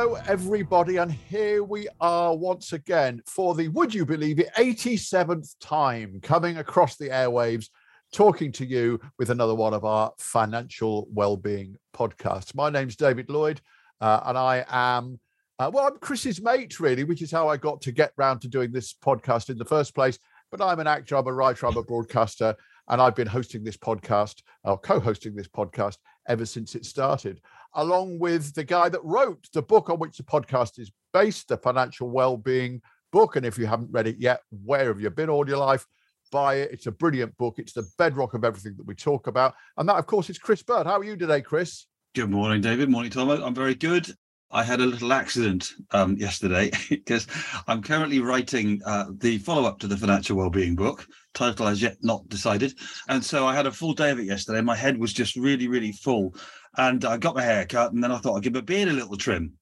Hello, everybody, and here we are once again for the, would you believe it, 87th time coming across the airwaves, talking to you with another one of our financial well-being podcasts. My name's David Lloyd, uh, and I am, uh, well, I'm Chris's mate, really, which is how I got to get round to doing this podcast in the first place. But I'm an actor, I'm a writer, I'm a broadcaster, and I've been hosting this podcast, or co-hosting this podcast, ever since it started along with the guy that wrote the book on which the podcast is based, the financial well-being book. And if you haven't read it yet, where have you been all your life? Buy it. It's a brilliant book. It's the bedrock of everything that we talk about. And that, of course, is Chris Bird. How are you today, Chris? Good morning, David. Morning, Tom. I'm very good. I had a little accident um, yesterday because I'm currently writing uh, the follow up to the financial well-being book. Title as yet not decided, and so I had a full day of it yesterday. My head was just really, really full, and I got my hair cut, and then I thought I'd give my beard a little trim.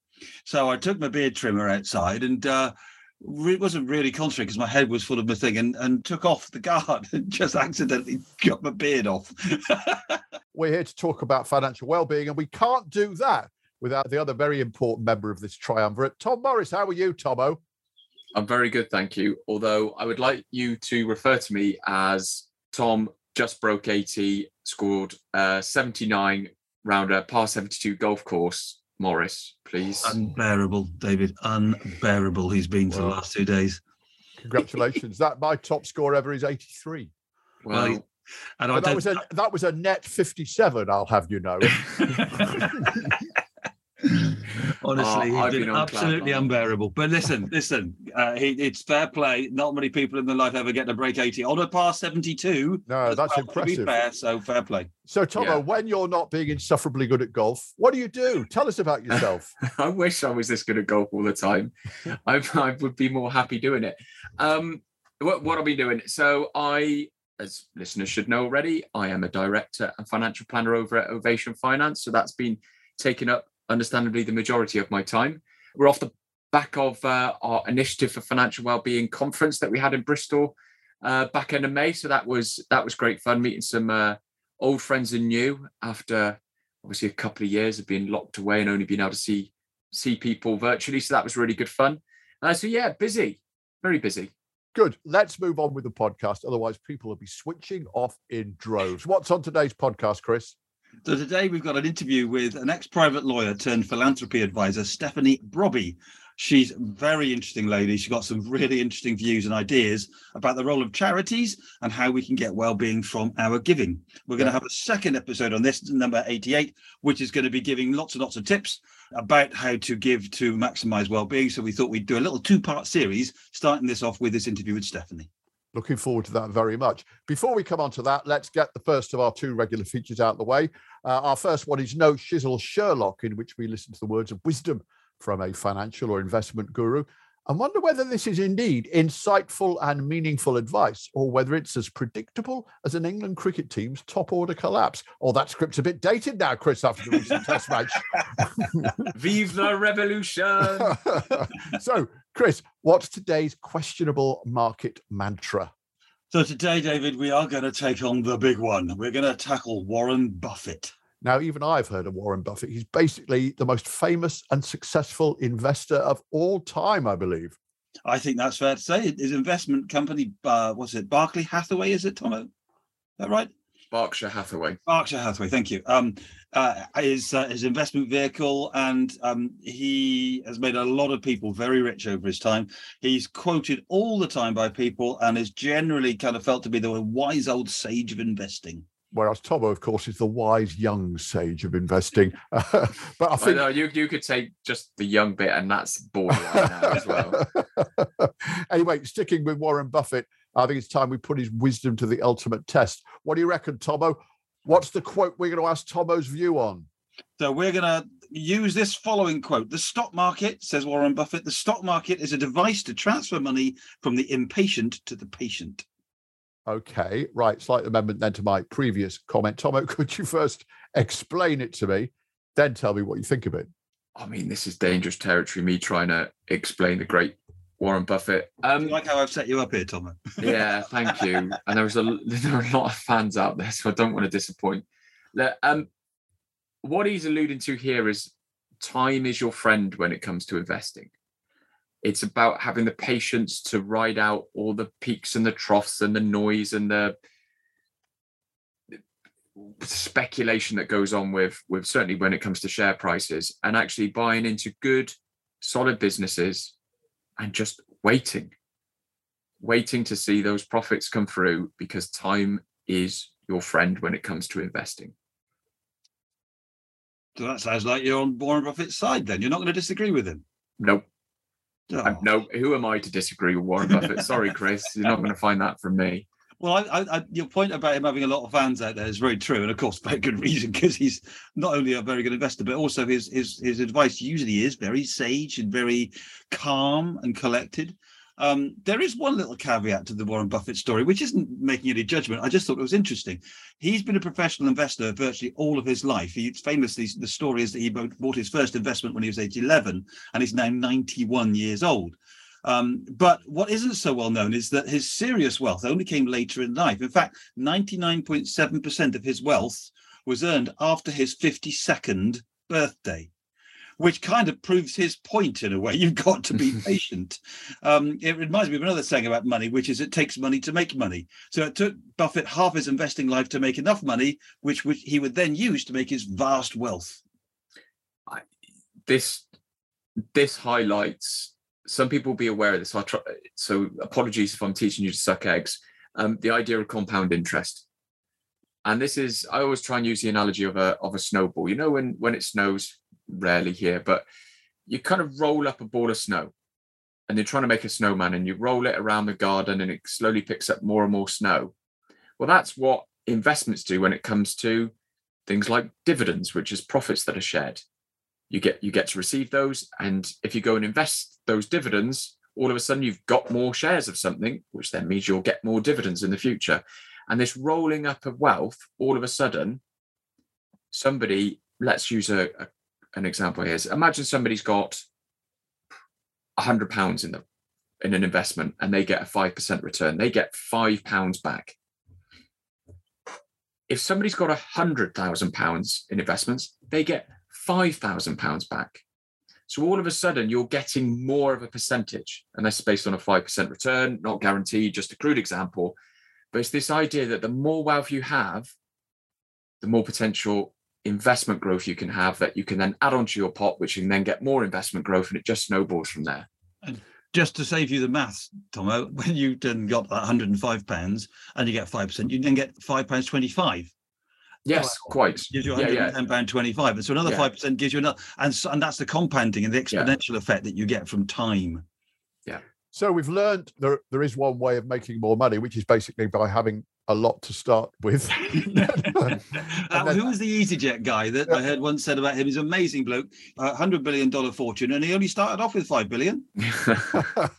So I took my beard trimmer outside and uh, it wasn't really concentrating because my head was full of my thing and, and took off the guard and just accidentally got my beard off. We're here to talk about financial well-being, and we can't do that without the other very important member of this triumvirate, Tom Morris. How are you, Tomo? I'm very good, thank you. Although I would like you to refer to me as Tom just broke 80, scored uh, 79 round a par 72 golf course. Morris, please. Unbearable, David. Unbearable. He's been for the last two days. Congratulations. that my top score ever is 83. Well, Well, and I that don't, was a that was a net 57, I'll have you know. honestly, Oh, he's been been absolutely cloud unbearable. But listen, listen, uh, he, it's fair play. Not many people in their life ever get to break 80 on a par 72. No, that's well, to be impressive. fair, so fair play. So, Tomo, Yeah. when you're not being insufferably good at golf, what do you do? Tell us about yourself. I wish I was this good at golf all the time. I, I would be more happy doing it. Um, what, what I'll be doing. So I, as listeners should know already, I am a director and financial planner over at Ovation Finance. So that's been taken up, understandably, the majority of my time. We're off the back of uh, our initiative for financial wellbeing conference that we had in Bristol uh, back end of May. So that was that was great fun meeting some uh, old friends and new after obviously a couple of years of being locked away and only being able to see see people virtually. So that was really good fun. Uh, so yeah, busy, very busy. Good. Let's move on with the podcast. Otherwise, people will be switching off in droves. What's on today's podcast, Chris? So today we've got an interview with an ex-private lawyer turned philanthropy advisor, Stephanie Brobbey. She's a very interesting lady. She's got some really interesting views and ideas about the role of charities and how we can get well-being from our giving. We're going to have a second episode on this, number 88, which is going to be giving lots and lots of tips about how to give to maximize well-being. So we thought we'd do a little two-part series, starting this off with this interview with Stephanie. Looking forward to that very much. Before we come on to that, let's get the first of our two regular features out of the way. Uh, our first one is No Shizzle Sherlock, in which we listen to the words of wisdom from a financial or investment guru and wonder whether this is indeed insightful and meaningful advice or whether it's as predictable as an England cricket team's top order collapse. Oh, that script's a bit dated now, Chris, after the recent test match. Vive la revolution! so, Chris, what's today's questionable market mantra? So today, David, we are going to take on the big one. We're going to tackle Warren Buffett. Now, even I've heard of Warren Buffett. He's basically the most famous and successful investor of all time, I believe. I think that's fair to say. His investment company, uh, what's it, Barclay Hathaway, is it, Tomo? Is that right? Berkshire Hathaway. Berkshire Hathaway, thank you. Um, uh, his uh, his investment vehicle, and um, he has made a lot of people very rich over his time. He's quoted all the time by people, and is generally kind of felt to be the wise old sage of investing. Whereas Tomo, of course, is the wise young sage of investing. but I I think know you you could take just the young bit, and that's borderline now as well. anyway, sticking with Warren Buffett, I think it's time we put his wisdom to the ultimate test. What do you reckon, Tomo? What's the quote we're going to ask Tomo's view on? So we're going to use this following quote. The stock market, says Warren Buffett, the stock market is a device to transfer money from the impatient to the patient. Okay, right. Slight amendment then to my previous comment. Tomo, could you first explain it to me, then tell me what you think of it? I mean, this is dangerous territory. Me trying to explain the great Warren Buffett. Um, you like how I've set you up here, Tomo? yeah, thank you. And there was a there are a lot of fans out there, so I don't want to disappoint. Le- Um, what he's alluding to here is time is your friend when it comes to investing. It's about having the patience to ride out all the peaks and the troughs and the noise and the speculation that goes on with with certainly when it comes to share prices and actually buying into good solid businesses and just waiting waiting to see those profits come through because time is your friend when it comes to investing So that sounds like you're on Warren Buffett's side then. You're not going to disagree with him. nope Oh. No who am i to disagree with warren buffett sorry chris you're not going to find that from me Well, I, I, I, your point about him having a lot of fans out there is very true, and of course, very good reason because he's not only a very good investor, but also his his his advice usually is very sage and very calm and collected. Um, there is one little caveat to the Warren Buffett story, which isn't making any judgment. I just thought it was interesting. He's been a professional investor virtually all of his life. He famously, the story is that he bought his first investment when he was age 11, and he's now 91 years old. Um, but what isn't so well known is that his serious wealth only came later in life. In fact, 99.7% of his wealth was earned after his 52nd birthday, which kind of proves his point in a way. You've got to be patient. Um, it reminds me of another saying about money, which is it takes money to make money. So it took Buffett half his investing life to make enough money, which, which he would then use to make his vast wealth. this this highlights some people will be aware of this so, I try, so apologies if i'm teaching you to suck eggs um, the idea of compound interest and this is i always try and use the analogy of a of a snowball you know when when it snows rarely here but you kind of roll up a ball of snow and you're trying to make a snowman and you roll it around the garden and it slowly picks up more and more snow. Well that's what investments do when it comes to things like dividends which is profits that are shared. You get you get to receive those and if you go and invest those dividends all of a sudden you've got more shares of something which then means you'll get more dividends in the future. And this rolling up of wealth all of a sudden somebody let's use a, a an example here So imagine somebody's got hundred pounds in the in an investment and they get a five percent return. They get five pounds back. If somebody's got a hundred thousand pounds in investments they get five thousand pounds back. So all of a sudden you're getting more of a percentage and that's based on a five percent return not guaranteed just a crude example. But it's this idea that the more wealth you have the more potential investment growth you can have that you can then add onto your pot which you can then get more investment growth and it just snowballs from there And just to save you the maths, Tomo, when you then got that 105 pounds and you get 5%, you then get £5.25. pounds yes quite Gives you Yeah, yeah. 110 pound 25. And so another Yeah. 5% gives you another, and, so, and that's the compounding and the exponential effect that you get from time. Yeah. So we've learned there there is one way of making more money, which is basically by having a lot to start with. Uh, then- who was the EasyJet guy that I heard once said about him? He's an amazing bloke, a hundred billion dollar fortune, and he only started off with five billion. but,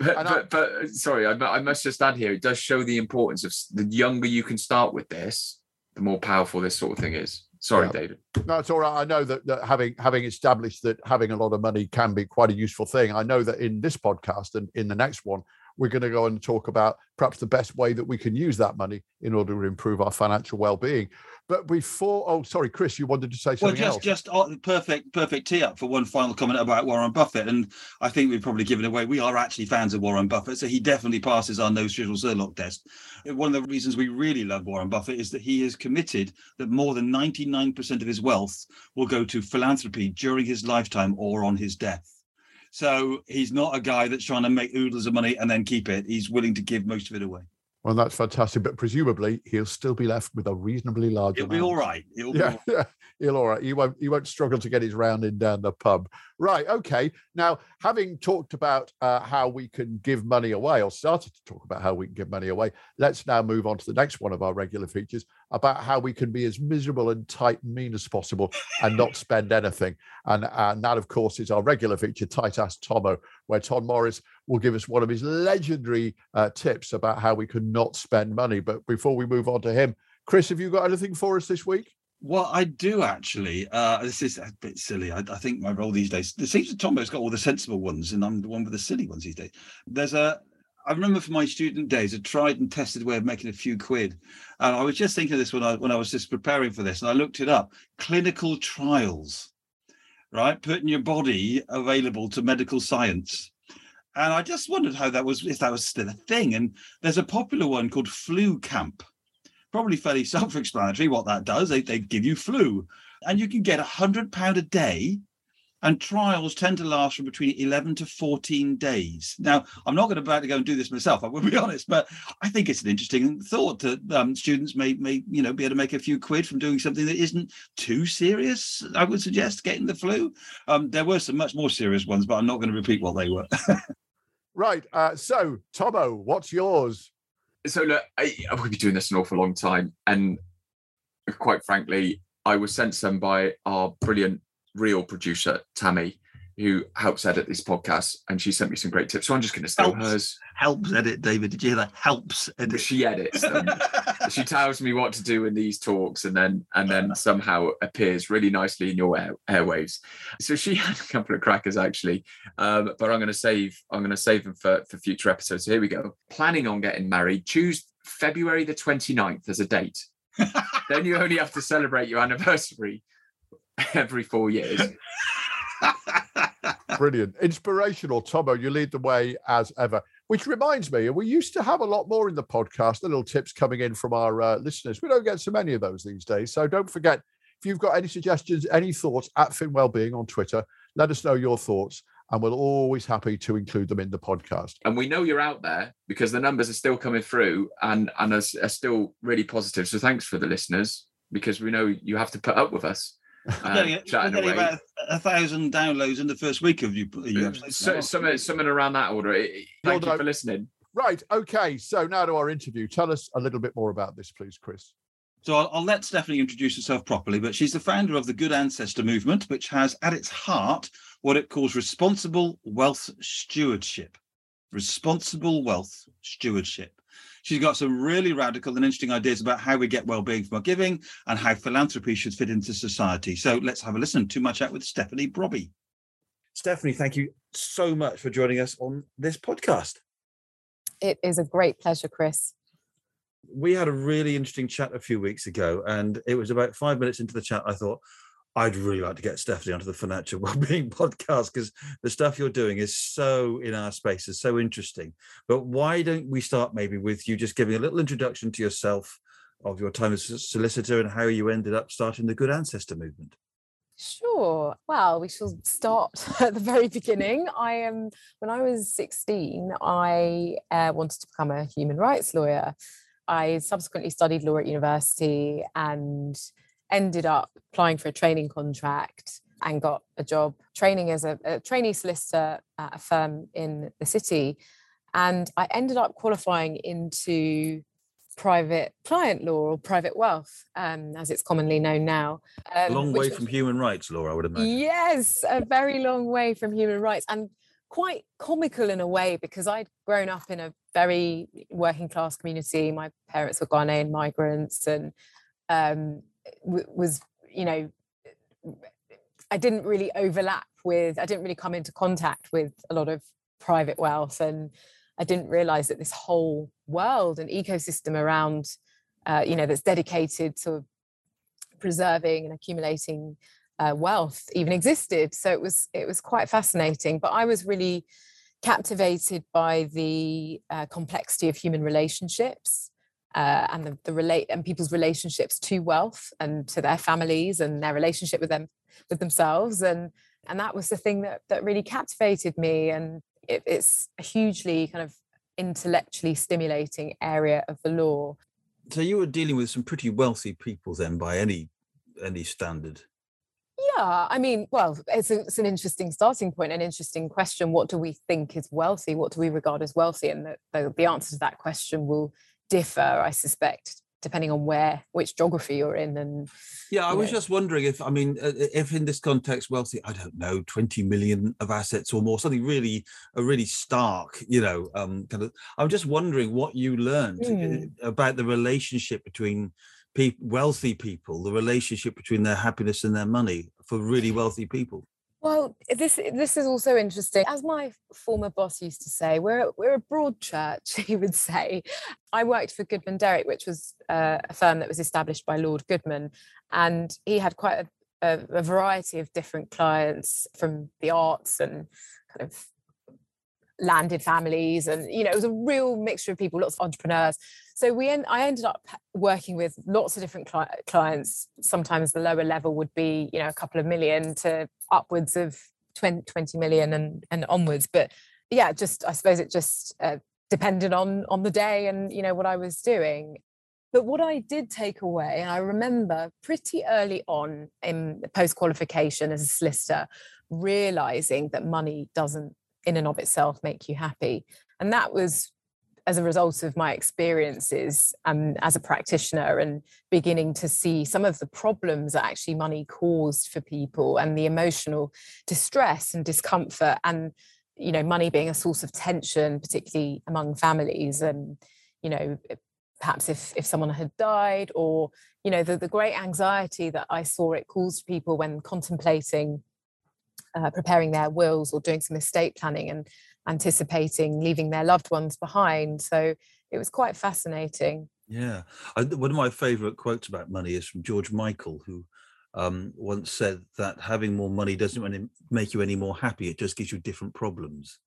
And I- but, but sorry, I, I must just add here, it does show the importance of the younger you can start with this, the more powerful this sort of thing is. Sorry, Yeah. David. No, it's all right. I know that, that having having established that having a lot of money can be quite a useful thing. I know that in this podcast and in the next one, we're going to go and talk about perhaps the best way that we can use that money in order to improve our financial well-being. But before, oh, sorry, Chris, you wanted to say Well, something just else. just uh, perfect perfect tee up for one final comment about Warren Buffett, and I think we've probably given away. We are actually fans of Warren Buffett, so he definitely passes our no Zerlock test. One of the reasons we really love Warren Buffett is that he is committed that more than ninety nine percent of his wealth will go to philanthropy during his lifetime or on his death. So he's not a guy that's trying to make oodles of money and then keep it. He's willing to give most of it away. Well, that's fantastic. But presumably, he'll still be left with a reasonably large. It'll be all right. It'll be yeah, all right. yeah, he'll all right. He won't. He won't struggle to get his round in down the pub. Right. Okay. Now, having talked about uh, how we can give money away, or started to talk about how we can give money away, let's now move on to the next one of our regular features about how we can be as miserable and tight and mean as possible and not spend anything. And and that, of course, is our regular feature, Tight Ass Tomo, where Tom Morris will give us one of his legendary uh, tips about how we can not spend money. But before we move on to him, Chris, have you got anything for us this week? Well, I do actually. Uh, this is a bit silly. I, I think my role these days. It seems that Tomo's got all the sensible ones, and I'm the one with the silly ones these days. There's a. I remember from my student days, a tried and tested way of making a few quid. And I was just thinking of this when I when I was just preparing for this, and I looked it up. Clinical trials. right? Putting your body available to medical science. And I just wondered how that was, if that was still a thing. And there's a popular one called Flu Camp. Probably fairly self explanatory what that does. They, they give you flu, and you can get a £100 a day and trials tend to last from between 11 to 14 days. Now, I'm not going to about to go and do this myself, I will be honest, but I think it's an interesting thought that um, students may, may, you know, be able to make a few quid from doing something that isn't too serious. I would suggest getting the flu. Um, there were some much more serious ones, but I'm not going to repeat what they were. right. Uh, so, Tomo, what's yours? So, look, I, I would be doing this an awful long time, and quite frankly, I was sent some by our brilliant real producer Tammy, who helps edit this podcast, and she sent me some great tips. So I'm just going to steal Helps. hers. Helps edit, David. Did you hear that? Helps edit. She edits them. she tells me what to do in these talks, and then and then somehow appears really nicely in your air, airwaves. So she had a couple of crackers actually, um, but I'm going to save I'm going to save them for for future episodes. So here we go. Planning on getting married. Choose February the 29th as a date. then you only have to celebrate your anniversary every four years. Brilliant. Inspirational, Tomo. You lead the way as ever. Which reminds me, we used to have a lot more in the podcast, the little tips coming in from our uh, listeners. We don't get so many of those these days. So don't forget, if you've got any suggestions, any thoughts at FinWellbeing on Twitter, let us know your thoughts and we're always happy to include them in the podcast. And we know you're out there because the numbers are still coming through and, and are, are still really positive. So thanks for the listeners because we know you have to put up with us. We're getting, Uh, we're chatting getting away. about a thousand downloads in the first week of you. you episodes So, something, something around that order. Thank Well you done. for listening. Right. Okay. So now to our interview. Tell us a little bit more about this, please, Chris. So I'll, I'll let Stephanie introduce herself properly, but she's the founder of the Good Ancestor Movement, which has at its heart what it calls responsible wealth stewardship. Responsible wealth stewardship. She's got some really radical and interesting ideas about how we get well-being from our giving and how philanthropy should fit into society. So let's have a listen to my chat with Stephanie Brobbey. Stephanie, thank you so much for joining us on this podcast. It is a great pleasure, Chris. we had a really interesting chat a few weeks ago, and it was about five minutes into the chat. I thought I'd really like to get Stephanie onto the Financial Wellbeing podcast because the stuff you're doing is so in our space, is so interesting. But why don't we start maybe with you just giving a little introduction to yourself, of your time as a solicitor, and how you ended up starting the Good Ancestor movement? Sure. Well, we shall start at the very beginning. I am when I was 16, I uh, wanted to become a human rights lawyer. I subsequently studied law at university and ended up applying for a training contract and got a job training as a, a trainee solicitor at a firm in the city. And I ended up qualifying into private client law or private wealth, um, as it's commonly known now. A um, long way was- from human rights, Laura, I would imagine. Yes, a very long way from human rights and quite comical in a way because I'd grown up in a very working class community. My parents were Ghanaian migrants and um, w- was, you know, I didn't really overlap with, I didn't really come into contact with a lot of private wealth and I didn't realize that this whole world and ecosystem around, uh, you know, that's dedicated to preserving and accumulating uh, wealth even existed. So it was it was quite fascinating. But I was really captivated by the uh, complexity of human relationships uh, and the, the relate and people's relationships to wealth and to their families and their relationship with them with themselves and and that was the thing that that really captivated me and it, it's a hugely kind of intellectually stimulating area of the law So you were dealing with some pretty wealthy people then, by any any standard. Yeah, I mean, well, it's, a, it's an interesting starting point, an interesting question. What do we think is wealthy? What do we regard as wealthy? And the, the, the answer to that question will differ, I suspect, depending on where, which geography you're in. And Yeah, I was know. just wondering if, I mean, uh, if in this context, wealthy, I don't know, 20 million of assets or more, something really, a really stark, you know, um, kind of. I'm just wondering what you learned uh, about the relationship between peop wealthy people, the relationship between their happiness and their money for really wealthy people. Well, this this is also interesting. As my former boss used to say, we're we're a broad church. He would say, I worked for Goodman Derrick, which was uh, a firm that was established by Lord Goodman, and he had quite a, a, a variety of different clients from the arts and kind of landed families and you know it was a real mixture of people lots of entrepreneurs. So we i ended up working with lots of different cli- clients. Sometimes the lower level would be you know a couple of million to upwards of 20, 20 million and and onwards. But yeah just i suppose it just uh, depended on on the day and you know what i was doing. But what I did take away, and I remember pretty early on in post qualification as a solicitor, realizing that money doesn't in and of itself make you happy. And that was as a result of my experiences um, as a practitioner and beginning to see some of the problems that actually money caused for people and the emotional distress and discomfort and you know money being a source of tension particularly among families and you know perhaps if if someone had died or you know the, the great anxiety that i saw it caused people when contemplating uh, preparing their wills or doing some estate planning and anticipating leaving their loved ones behind. So it was quite fascinating. Yeah. I, one of my favorite quotes about money is from george michael who um, once said that having more money doesn't make you any more happy it just gives you different problems.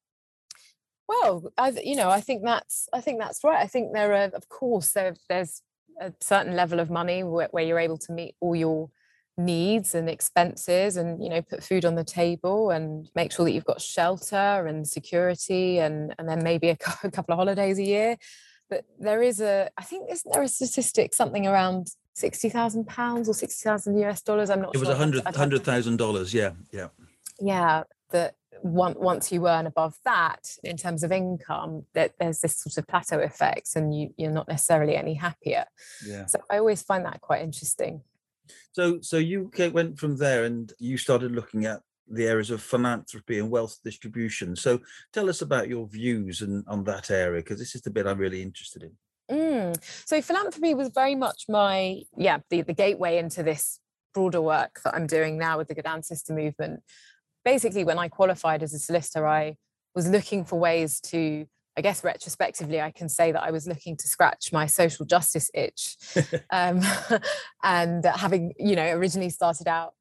Well, I, you know, I think that's I think that's right. I think there are, of course, there, there's a certain level of money where, where you're able to meet all your needs and expenses and you know put food on the table and make sure that you've got shelter and security and and then maybe a, couple of holidays a year. But there is a i think isn't there a statistic something around 60,000 pounds or 60,000 US dollars? I'm not it sure. Was a hundred hundred thousand dollars. Yeah yeah. Yeah that once you earn above that in terms of income that there's this sort of plateau effect and you, you're not necessarily any happier. Yeah. So i always find that quite interesting so so you went from there and you started looking at the areas of philanthropy and wealth distribution. So tell us about your views and on that area because this is the bit i'm really interested in. Mm. so philanthropy was very much my yeah the, the gateway into this broader work that i'm doing now with the good ancestor movement. Basically, when I qualified as a solicitor, I was looking for ways to, I guess, retrospectively, I can say that I was looking to scratch my social justice itch. um, and having, you know, originally started out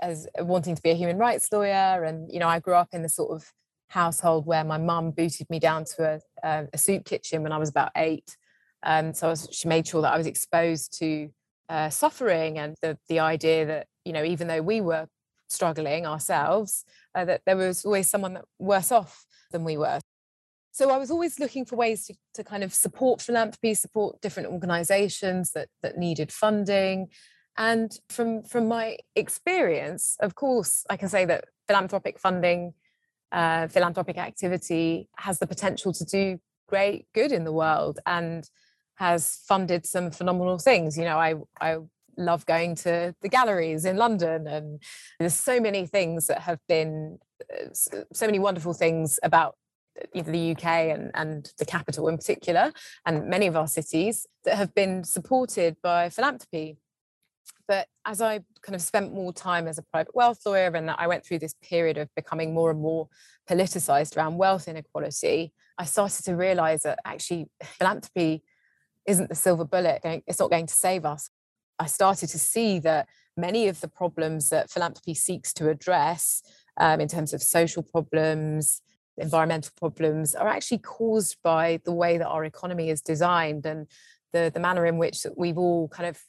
as wanting to be a human rights lawyer. And, you know, I grew up in the sort of household where my mum booted me down to a, a, a soup kitchen when I was about eight. Um, so was, she made sure that I was exposed to uh, suffering and the the idea that you know even though we were struggling ourselves, uh, that there was always someone that worse off than we were. So I was always looking for ways to, to kind of support philanthropy, support different organizations that, that needed funding. And from, from my experience, of course, I can say that philanthropic funding, uh, philanthropic activity has the potential to do great good in the world and has funded some phenomenal things. You know, I, I love going to the galleries in London. And there's so many things that have been, uh, so many wonderful things about the UK and, and the capital in particular, and many of our cities that have been supported by philanthropy. But as I kind of spent more time as a private wealth lawyer and I went through this period of becoming more and more politicized around wealth inequality, I started to realize that actually philanthropy isn't the silver bullet. It's not going to save us. I started to see that many of the problems that philanthropy seeks to address um, in terms of social problems, environmental problems, are actually caused by the way that our economy is designed and the, the manner in which we've all kind of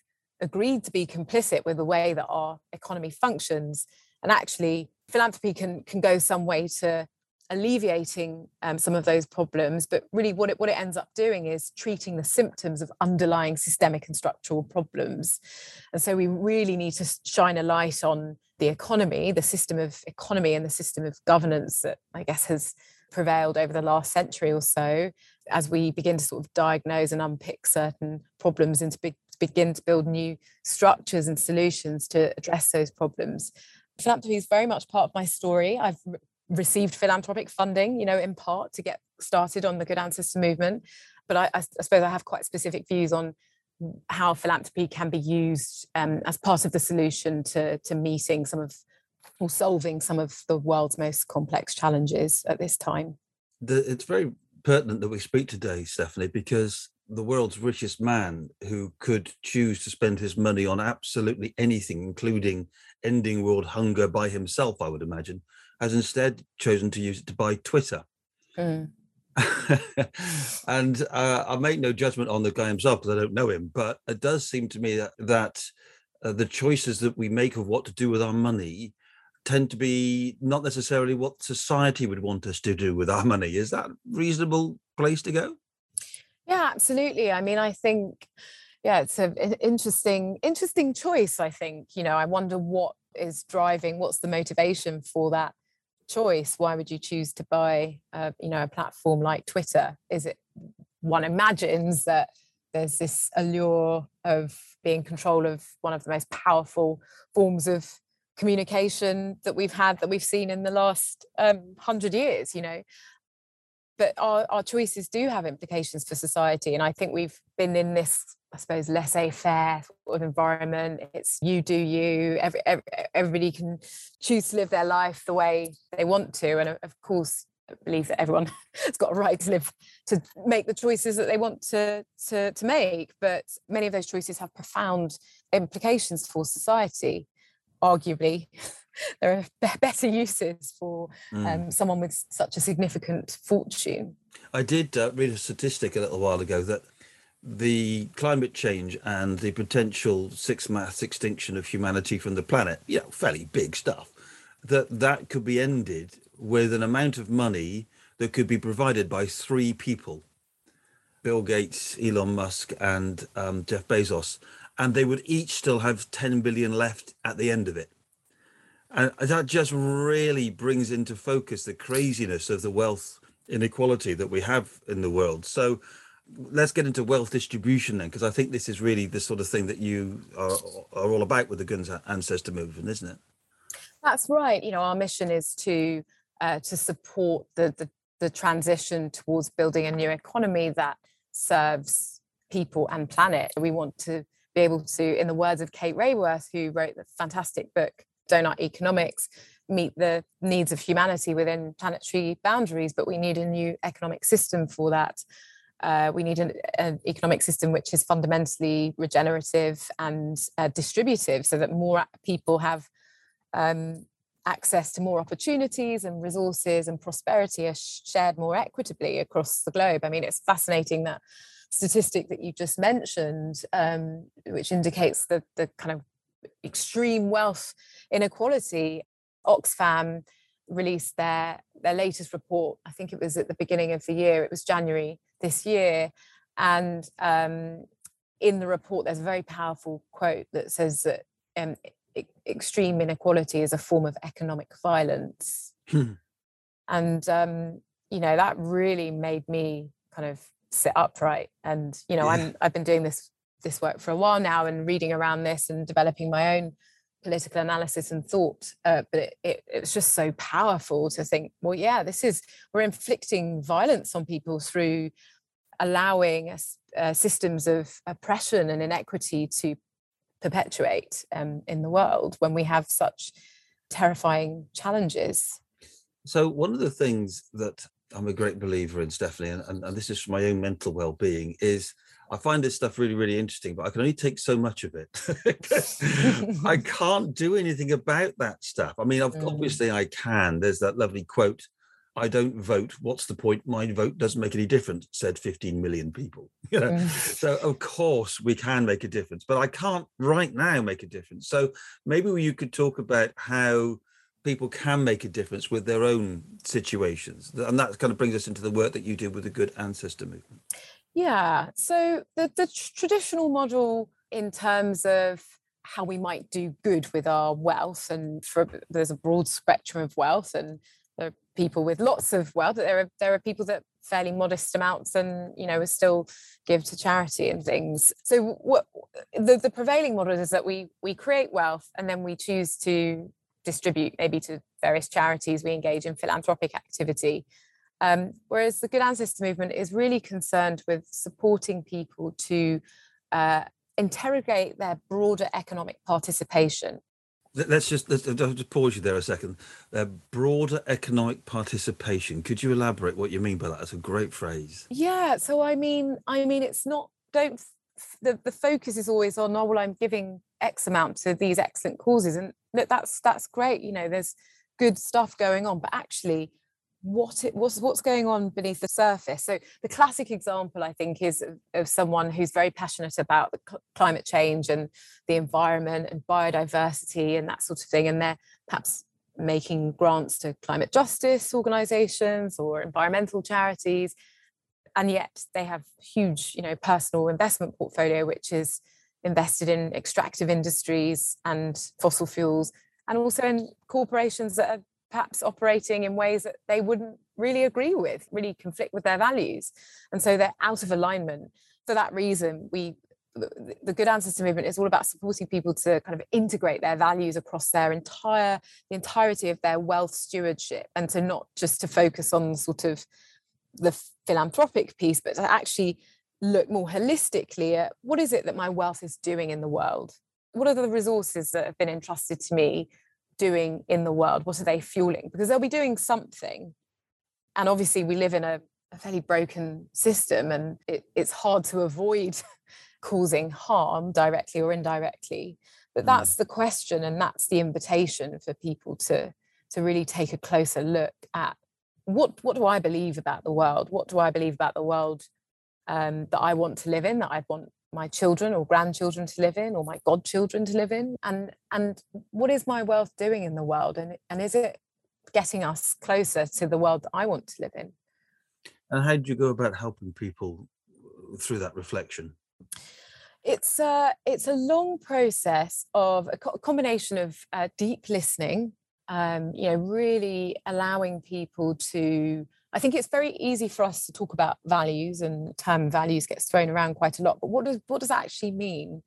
agreed to be complicit with the way that our economy functions. And actually, philanthropy can, can go some way to alleviating um, some of those problems but really what it what it ends up doing is treating the symptoms of underlying systemic and structural problems and so we really need to shine a light on the economy the system of economy and the system of governance that i guess has prevailed over the last century or so as we begin to sort of diagnose and unpick certain problems and to be, begin to build new structures and solutions to address those problems philanthropy is very much part of my story. I've received philanthropic funding, you know, in part to get started on the Good Ancestor movement. But I, I suppose I have quite specific views on how philanthropy can be used um, as part of the solution to, to meeting some of or solving some of the world's most complex challenges at this time. The, it's very pertinent that we speak today, Stephanie, because the world's richest man who could choose to spend his money on absolutely anything, including ending world hunger by himself, I would imagine, has instead chosen to use it to buy Twitter. Mm. and uh, I make no judgment on the guy himself because I don't know him, but it does seem to me that, that uh, the choices that we make of what to do with our money tend to be not necessarily what society would want us to do with our money. Is that a reasonable place to go? Yeah, absolutely. I mean, I think, yeah, it's an interesting, interesting choice. I think, you know, I wonder what is driving, what's the motivation for that choice? Why would you choose to buy, uh, you know, a platform like Twitter? Is it one imagines that there's this allure of being control of one of the most powerful forms of communication that we've had that we've seen in the last um, hundred years you know but our, our choices do have implications for society and i think we've been in this i suppose laissez-faire sort of environment. It's you do you. Every, every, everybody can choose to live their life the way they want to and of course I believe that everyone has got a right to live to make the choices that they want to, to to make but many of those choices have profound implications for society arguably there are better uses for mm. um, someone with such a significant fortune. I did uh, read a statistic a little while ago that the climate change and the potential six mass extinction of humanity from the planet, you know, fairly big stuff, that that could be ended with an amount of money that could be provided by three people Bill Gates, Elon Musk, and um, Jeff Bezos and they would each still have 10 billion left at the end of it. And that just really brings into focus the craziness of the wealth inequality that we have in the world. So let's get into wealth distribution then, because I think this is really the sort of thing that you are, are all about with the Good Ancestor movement, isn't it? That's right. You know, our mission is to uh, to support the, the the transition towards building a new economy that serves people and planet. We want to be able to, in the words of Kate Raworth, who wrote the fantastic book Doughnut Economics, meet the needs of humanity within planetary boundaries, but we need a new economic system for that. Uh, we need an, an, economic system which is fundamentally regenerative and uh, distributive so that more people have um, access to more opportunities and resources and prosperity are shared more equitably across the globe. I mean, it's fascinating that statistic that you just mentioned, um, which indicates the, the kind of extreme wealth inequality, Oxfam released their, their latest report. I think it was at the beginning of the year, it was January this year. And um, in the report, there's a very powerful quote that says that um, extreme inequality is a form of economic violence. Hmm. And, um, you know, that really made me kind of sit upright and you know yeah. i'm i've been doing this this work for a while now and reading around this and developing my own political analysis and thought uh, but it, it, it's just so powerful to think well yeah this is we're inflicting violence on people through allowing uh, systems of oppression and inequity to perpetuate um, in the world when we have such terrifying challenges. So one of the things that I'm a great believer in Stephanie, and, and, and this is for my own mental well-being, is I find this stuff really, really interesting, but I can only take so much of it. I can't do anything about that stuff. I mean, mm. obviously I can. There's that lovely quote, I don't vote. What's the point? My vote doesn't make any difference, said 15 million people. You know, mm. so of course we can make a difference, but I can't right now make a difference. So maybe you could talk about how people can make a difference with their own situations. And that kind of brings us into the work that you did with the Good Ancestor movement. Yeah. So the, the traditional model in terms of how we might do good with our wealth, and for, there's a broad spectrum of wealth, and there are people with lots of wealth. There are there are people that fairly modest amounts and you know still give to charity and things so what the, the prevailing model is that we we create wealth and then we choose to distribute maybe to various charities. We engage in philanthropic activity. Um, whereas the Good Ancestor movement is really concerned with supporting people to uh, interrogate their broader economic participation. let's just let's, let's just pause you there a second. Uh, broader economic participation. Could you elaborate what you mean by that? That's a great phrase. Yeah. So I mean, I mean, it's not. Don't the the focus is always on. Oh well, I'm giving X amount to these excellent causes, and that's that's great. You know, there's good stuff going on, but actually, what it what's what's going on beneath the surface. So the classic example i think is of, someone who's very passionate about cl- climate change and the environment and biodiversity and that sort of thing and they're perhaps making grants to climate justice organizations or environmental charities and yet they have huge you know personal investment portfolio which is invested in extractive industries and fossil fuels and also in corporations that are perhaps operating in ways that they wouldn't really agree with, really conflict with their values. And so they're out of alignment. For that reason, we the good ancestor movement is all about supporting people to kind of integrate their values across their entire the entirety of their wealth stewardship and to not just to focus on sort of the philanthropic piece but to actually look more holistically at what is it that my wealth is doing in the world what are the resources that have been entrusted to me doing in the world? What are they fueling? Because they'll be doing something. And obviously, we live in a, a fairly broken system, and it, it's hard to avoid causing harm directly or indirectly. But mm. that's the question, and that's the invitation for people to, to really take a closer look at what, what do I believe about the world? What do I believe about the world um, that I want to live in, that I want my children or grandchildren to live in or my godchildren to live in and and what is my wealth doing in the world and and is it getting us closer to the world that I want to live in? And how do you go about helping people through that reflection? It's a it's a long process of a, co- combination of uh, deep listening um, you know really allowing people to I think it's very easy for us to talk about values and term values gets thrown around quite a lot. But what does what does that actually mean?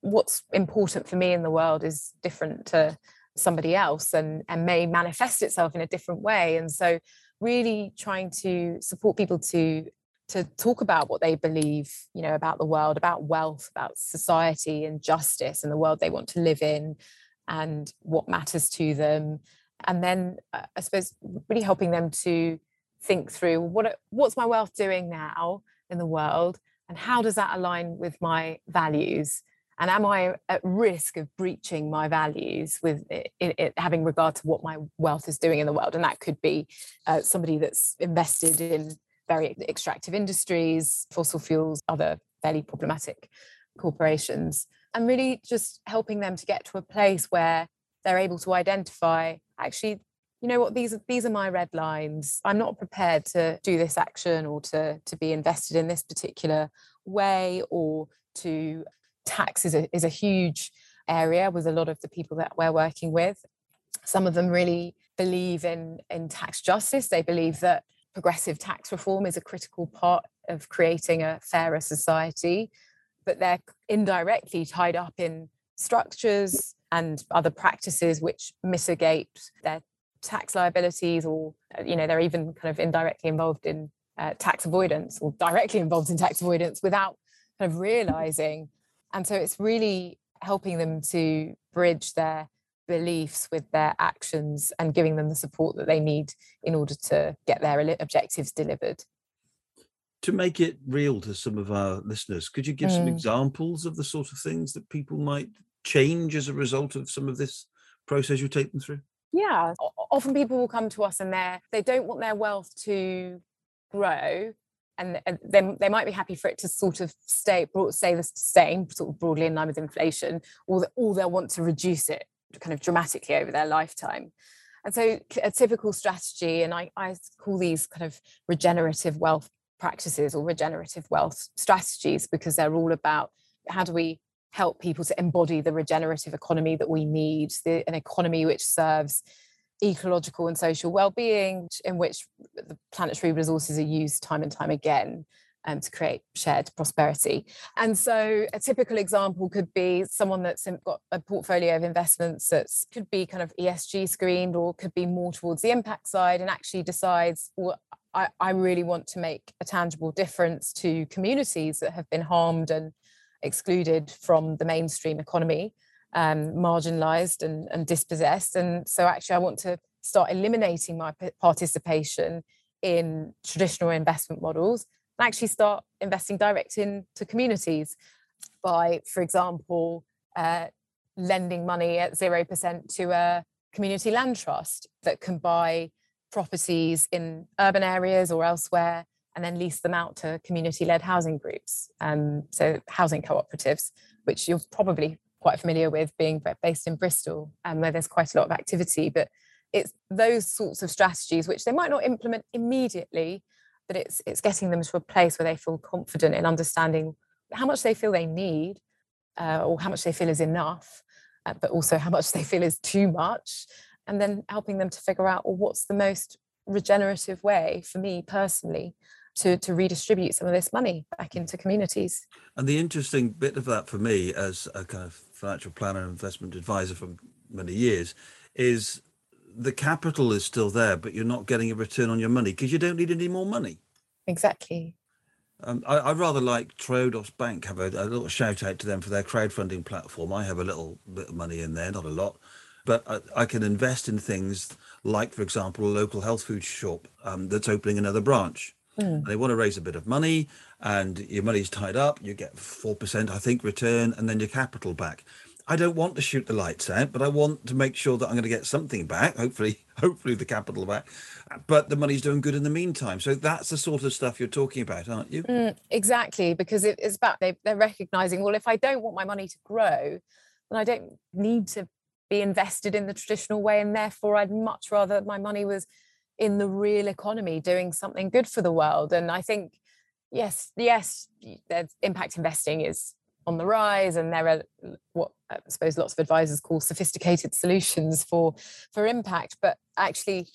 What's important for me in the world is different to somebody else and, and may manifest itself in a different way. And so really trying to support people to to talk about what they believe, you know, about the world, about wealth, about society and justice and the world they want to live in and what matters to them. And then uh, I suppose really helping them to think through what what's my wealth doing now in the world and how does that align with my values? And am i at risk of breaching my values with it, it, having regard to what my wealth is doing in the world? And that could be uh, somebody that's invested in very extractive industries fossil fuels other fairly problematic corporations and really just helping them to get to a place where they're able to identify actually you know what these are these are my red lines. I'm not prepared to do this action or to to be invested in this particular way or to tax is a, is a huge area with a lot of the people that we're working with. Some of them really believe in in tax justice. They believe that progressive tax reform is a critical part of creating a fairer society but they're indirectly tied up in structures and other practices which mitigate their tax liabilities or uh, you know they're even kind of indirectly involved in uh, tax avoidance or directly involved in tax avoidance without kind of realizing. And so it's really helping them to bridge their beliefs with their actions and giving them the support that they need in order to get their objectives delivered. To make it real to some of our listeners could you give mm. some examples of the sort of things that people might change as a result of some of this process you take them through yeah. Often people will come to us and they they don't want their wealth to grow and, then they might be happy for it to sort of stay stay the same sort of broadly in line with inflation or, or they'll want to reduce it kind of dramatically over their lifetime. And so a typical strategy and I, I call these kind of regenerative wealth practices or regenerative wealth strategies because they're all about how do we help people to embody the regenerative economy that we need, the, an economy which serves ecological and social well-being, in which the planetary resources are used time and time again um, to create shared prosperity. And so a typical example could be someone that's got a portfolio of investments that could be kind of ESG screened or could be more towards the impact side and actually decides, well, I, I really want to make a tangible difference to communities that have been harmed and excluded from the mainstream economy. um, marginalized and, and dispossessed. And so actually, I want to start eliminating my participation in traditional investment models and actually start investing direct into communities by, for example, uh, lending money at 0% to a community land trust that can buy properties in urban areas or elsewhere and then lease them out to community led housing groups. Um, so, housing cooperatives, which you're probably quite familiar with being based in Bristol, um, where there's quite a lot of activity. But it's those sorts of strategies which they might not implement immediately, but it's it's getting them to a place where they feel confident in understanding how much they feel they need, uh, or how much they feel is enough, uh, but also how much they feel is too much, and then helping them to figure out well, what's the most regenerative way for me personally to, to redistribute some of this money back into communities. And the interesting bit of that for me as a kind of financial planner and investment advisor for many years is the capital is still there, but you're not getting a return on your money because you don't need any more money. Exactly. Um, I, I, rather like Triodos Bank have a, a, little shout out to them for their crowdfunding platform. I have a little bit of money in there, not a lot, but I, I can invest in things like, for example, a local health food shop um, that's opening another branch. Mm. They want to raise a bit of money, and your money's tied up. You get four percent, I think, return, and then your capital back. I don't want to shoot the lights out, but I want to make sure that I'm going to get something back. Hopefully, hopefully the capital back, but the money's doing good in the meantime. So that's the sort of stuff you're talking about, aren't you? Mm, exactly, because it's about they, they're recognizing. Well, if I don't want my money to grow, then I don't need to be invested in the traditional way, and therefore I'd much rather my money was in the real economy doing something good for the world. And I think, yes, yes, impact investing is on the rise and there are what I suppose lots of advisors call sophisticated solutions for for impact but actually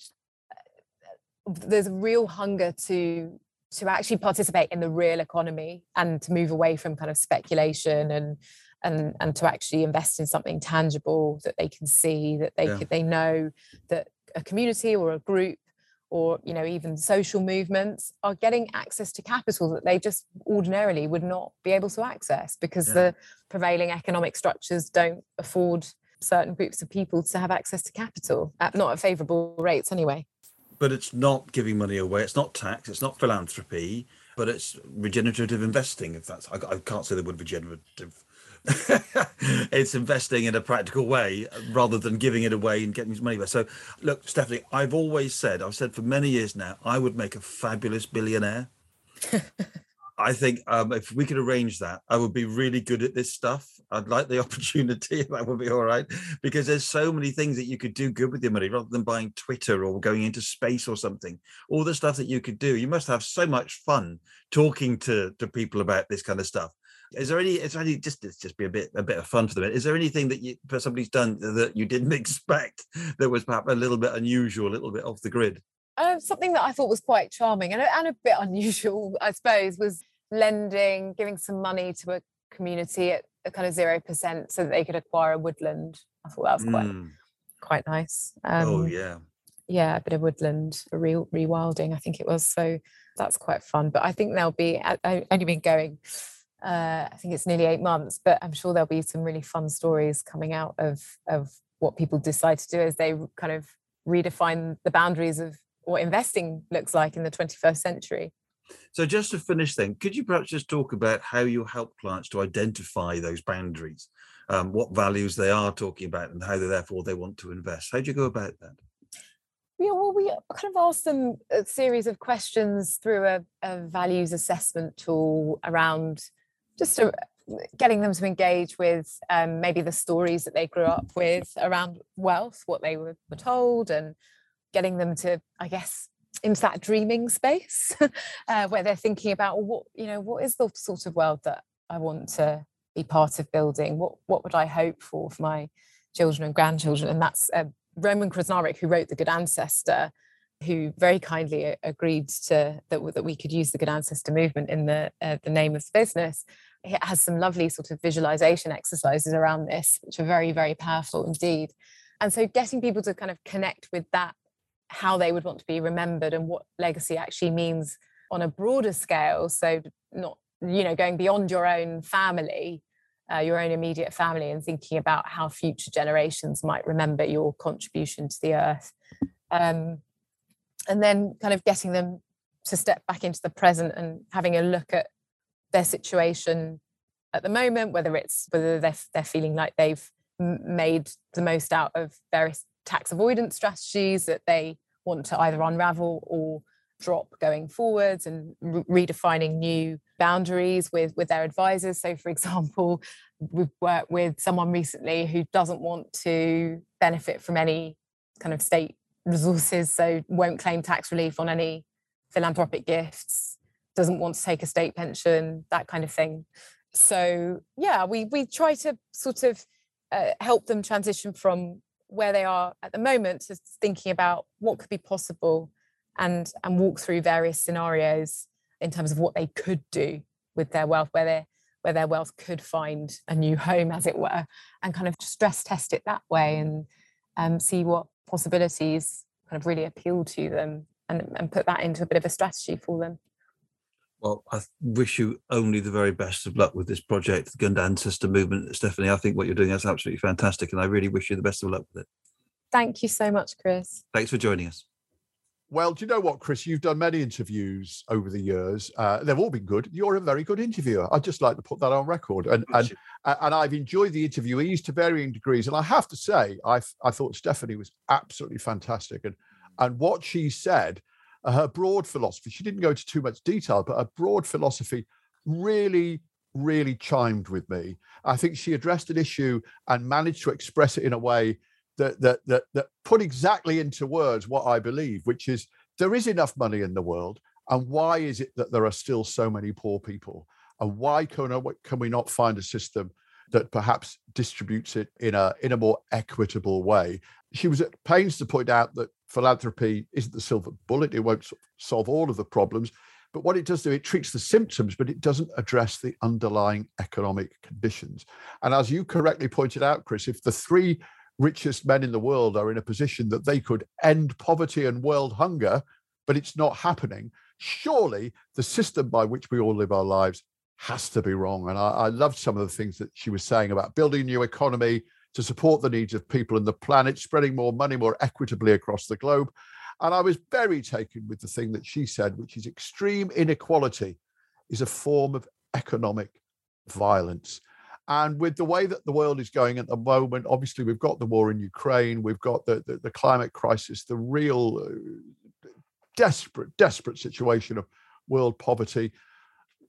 uh, there's a real hunger to to actually participate in the real economy and to move away from kind of speculation and and and to actually invest in something tangible that they can see that they yeah. they know that a community or a group or you know even social movements are getting access to capital that they just ordinarily would not be able to access because yeah. the prevailing economic structures don't afford certain groups of people to have access to capital at not at favorable rates anyway but it's not giving money away it's not tax it's not philanthropy but it's regenerative investing if that's i, I can't say the word regenerative it's investing in a practical way rather than giving it away and getting his money back. So, look, Stephanie, I've always said, I've said for many years now, I would make a fabulous billionaire. I think um, if we could arrange that, I would be really good at this stuff. I'd like the opportunity. That would be all right because there's so many things that you could do good with your money rather than buying Twitter or going into space or something. All the stuff that you could do. You must have so much fun talking to to people about this kind of stuff. Is there any? Is there any? Just it's just be a bit a bit of fun for them. Is there anything that you for somebody's done that you didn't expect that was perhaps a little bit unusual, a little bit off the grid? Uh, something that I thought was quite charming and a, and a bit unusual, I suppose, was lending, giving some money to a community at a kind of zero percent so that they could acquire a woodland. I thought that was quite mm. quite nice. Oh, um, oh yeah, yeah, a bit of woodland, a real rewilding, I think it was. So that's quite fun. But I think they'll be. I've only been going uh, I think it's nearly eight months, but I'm sure there'll be some really fun stories coming out of of what people decide to do as they kind of redefine the boundaries of what investing looks like in the 21st century. So, just to finish, then, could you perhaps just talk about how you help clients to identify those boundaries, um, what values they are talking about, and how they therefore they want to invest? How do you go about that? Yeah, well, we kind of asked them a series of questions through a, a values assessment tool around just to, getting them to engage with um, maybe the stories that they grew up with around wealth, what they were, were told, and getting them to, I guess, into that dreaming space uh, where they're thinking about what you know what is the sort of world that I want to be part of building. What what would I hope for for my children and grandchildren? And that's uh, Roman Krznaric, who wrote The Good Ancestor, who very kindly agreed to that, that we could use the Good Ancestor movement in the uh, the name of the business it has some lovely sort of visualization exercises around this, which are very, very powerful indeed. And so getting people to kind of connect with that, how they would want to be remembered and what legacy actually means on a broader scale. So not, you know, going beyond your own family uh, your own immediate family and thinking about how future generations might remember your contribution to the earth. Um, and then kind of getting them to step back into the present and having a look at their situation at the moment, whether it's whether they're, they're feeling like they've made the most out of various tax avoidance strategies that they want to either unravel or drop going forwards and re- redefining new boundaries with with their advisors. So for example we've worked with someone recently who doesn't want to benefit from any kind of state resources so won't claim tax relief on any philanthropic gifts doesn't want to take a state pension that kind of thing. So yeah we we try to sort of uh, help them transition from where they are at the moment to thinking about what could be possible and and walk through various scenarios in terms of what they could do with their wealth where their where their wealth could find a new home as it were and kind of stress test it that way and um, see what possibilities kind of really appeal to them and, and put that into a bit of a strategy for them well, I wish you only the very best of luck with this project, the Good Ancestor Movement. Stephanie, I think what you're doing is absolutely fantastic, and I really wish you the best of luck with it. Thank you so much, Chris. Thanks for joining us. Well, do you know what, Chris? You've done many interviews over the years. Uh, they've all been good. You're a very good interviewer. I'd just like to put that on record. And and and I've enjoyed the interviewees to varying degrees. And I have to say, I I thought Stephanie was absolutely fantastic. And and what she said, uh, her broad philosophy. She didn't go into too much detail, but her broad philosophy really really chimed with me. I think she addressed an issue and managed to express it in a way that that that that put exactly into words what I believe, which is there is enough money in the world, and why is it that there are still so many poor people, and why can can we not find a system that perhaps distributes it in a in a more equitable way? She was at pains to point out that philanthropy isn't the silver bullet; it won't solve all of the problems. But what it does do, it treats the symptoms, but it doesn't address the underlying economic conditions. And as you correctly pointed out, Chris, if the three richest men in the world are in a position that they could end poverty and world hunger, but it's not happening, surely the system by which we all live our lives has to be wrong. And I, I loved some of the things that she was saying about building a new economy to support the needs of people and the planet, spreading more money more equitably across the globe. And I was very taken with the thing that she said, which is extreme inequality is a form of economic violence. And with the way that the world is going at the moment, obviously we've got the war in Ukraine, we've got the, the, the climate crisis, the real uh, desperate, desperate situation of world poverty.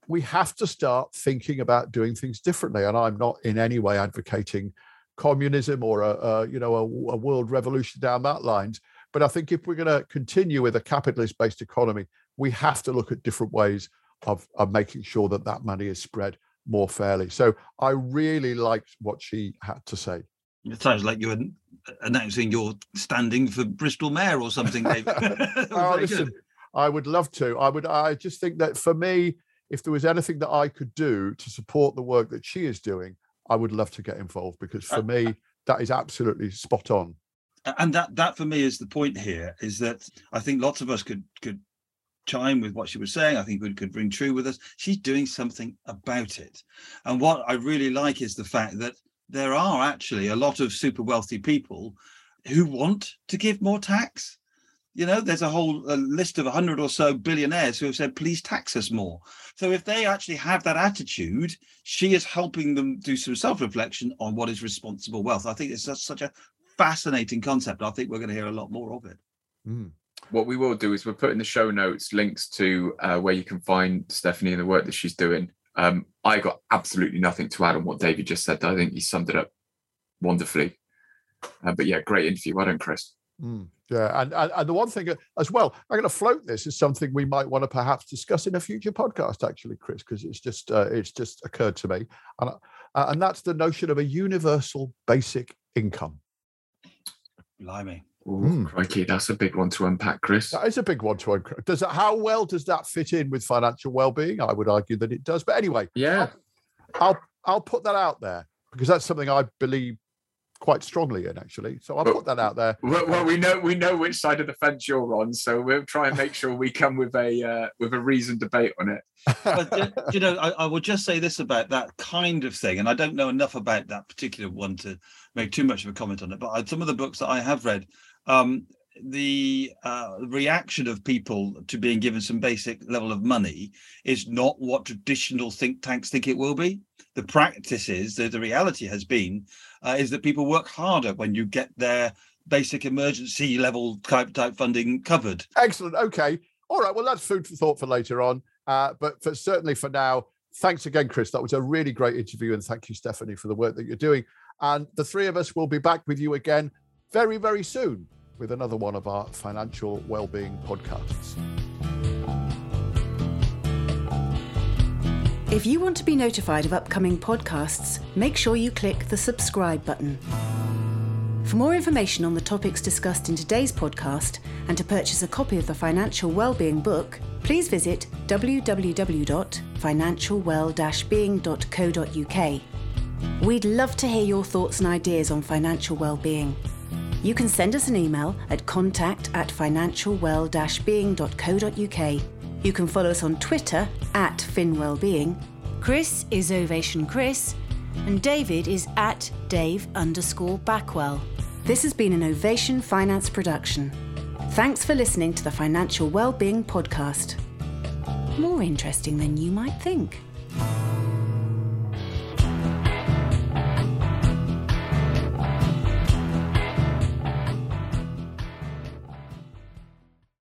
We have to start thinking about doing things differently. And I'm not in any way advocating communism or a, a you know a, a world revolution down that lines. But I think if we're going to continue with a capitalist-based economy, we have to look at different ways of, of making sure that that money is spread more fairly. So I really liked what she had to say. It sounds like you're announcing you're standing for Bristol Mayor or something. oh, listen, I would love to. I would. I just think that for me, if there was anything that I could do to support the work that she is doing, I would love to get involved because for me, that is absolutely spot on. And that that for me is the point here is that I think lots of us could could chime with what she was saying. I think it could ring true with us. She's doing something about it. And what I really like is the fact that there are actually a lot of super wealthy people who want to give more tax. You know, there's a whole a list of 100 or so billionaires who have said, please tax us more. So if they actually have that attitude, she is helping them do some self reflection on what is responsible wealth. I think it's such a fascinating concept. I think we're going to hear a lot more of it. Mm what we will do is we'll put in the show notes links to uh, where you can find Stephanie and the work that she's doing. Um, I got absolutely nothing to add on what David just said. I think he summed it up wonderfully. Uh, but yeah, great interview. Why don't Chris. Mm, yeah, and, and, and the one thing as well, I'm going to float this as something we might want to perhaps discuss in a future podcast, actually, Chris, because it's just uh, it's just occurred to me, and uh, and that's the notion of a universal basic income. Blimey. Ooh, mm. Crikey, that's a big one to unpack, Chris. That is a big one to unpack. Does that, how well does that fit in with financial well-being? I would argue that it does. But anyway, yeah, I'll, I'll, I'll put that out there because that's something I believe quite strongly in actually. So I'll Well- put that out there. Well, well, we know we know which side of the fence you're on, so we'll try and make sure we come with a uh, with a reasoned debate on it. but you know, I, I will just say this about that kind of thing, and I don't know enough about that particular one to make too much of a comment on it. But I, some of the books that I have read, um, the uh, reaction of people to being given some basic level of money is not what traditional think tanks think it will be. The practice is that the reality has been uh, is that people work harder when you get their basic emergency level type type funding covered. Excellent. Okay. All right. Well, that's food for thought for later on. Uh, but for certainly for now, thanks again, Chris. That was a really great interview, and thank you, Stephanie, for the work that you're doing. And the three of us will be back with you again very, very soon with another one of our financial well-being podcasts. If you want to be notified of upcoming podcasts, make sure you click the subscribe button. For more information on the topics discussed in today's podcast and to purchase a copy of the Financial Wellbeing book, please visit www.financialwell-being.co.uk. We'd love to hear your thoughts and ideas on financial well-being. You can send us an email at contact at financialwell-being.co.uk. You can follow us on Twitter at FinWellbeing. Chris is Ovation Chris, and David is at Dave underscore Backwell. This has been an Ovation Finance production. Thanks for listening to the Financial Wellbeing Podcast. More interesting than you might think.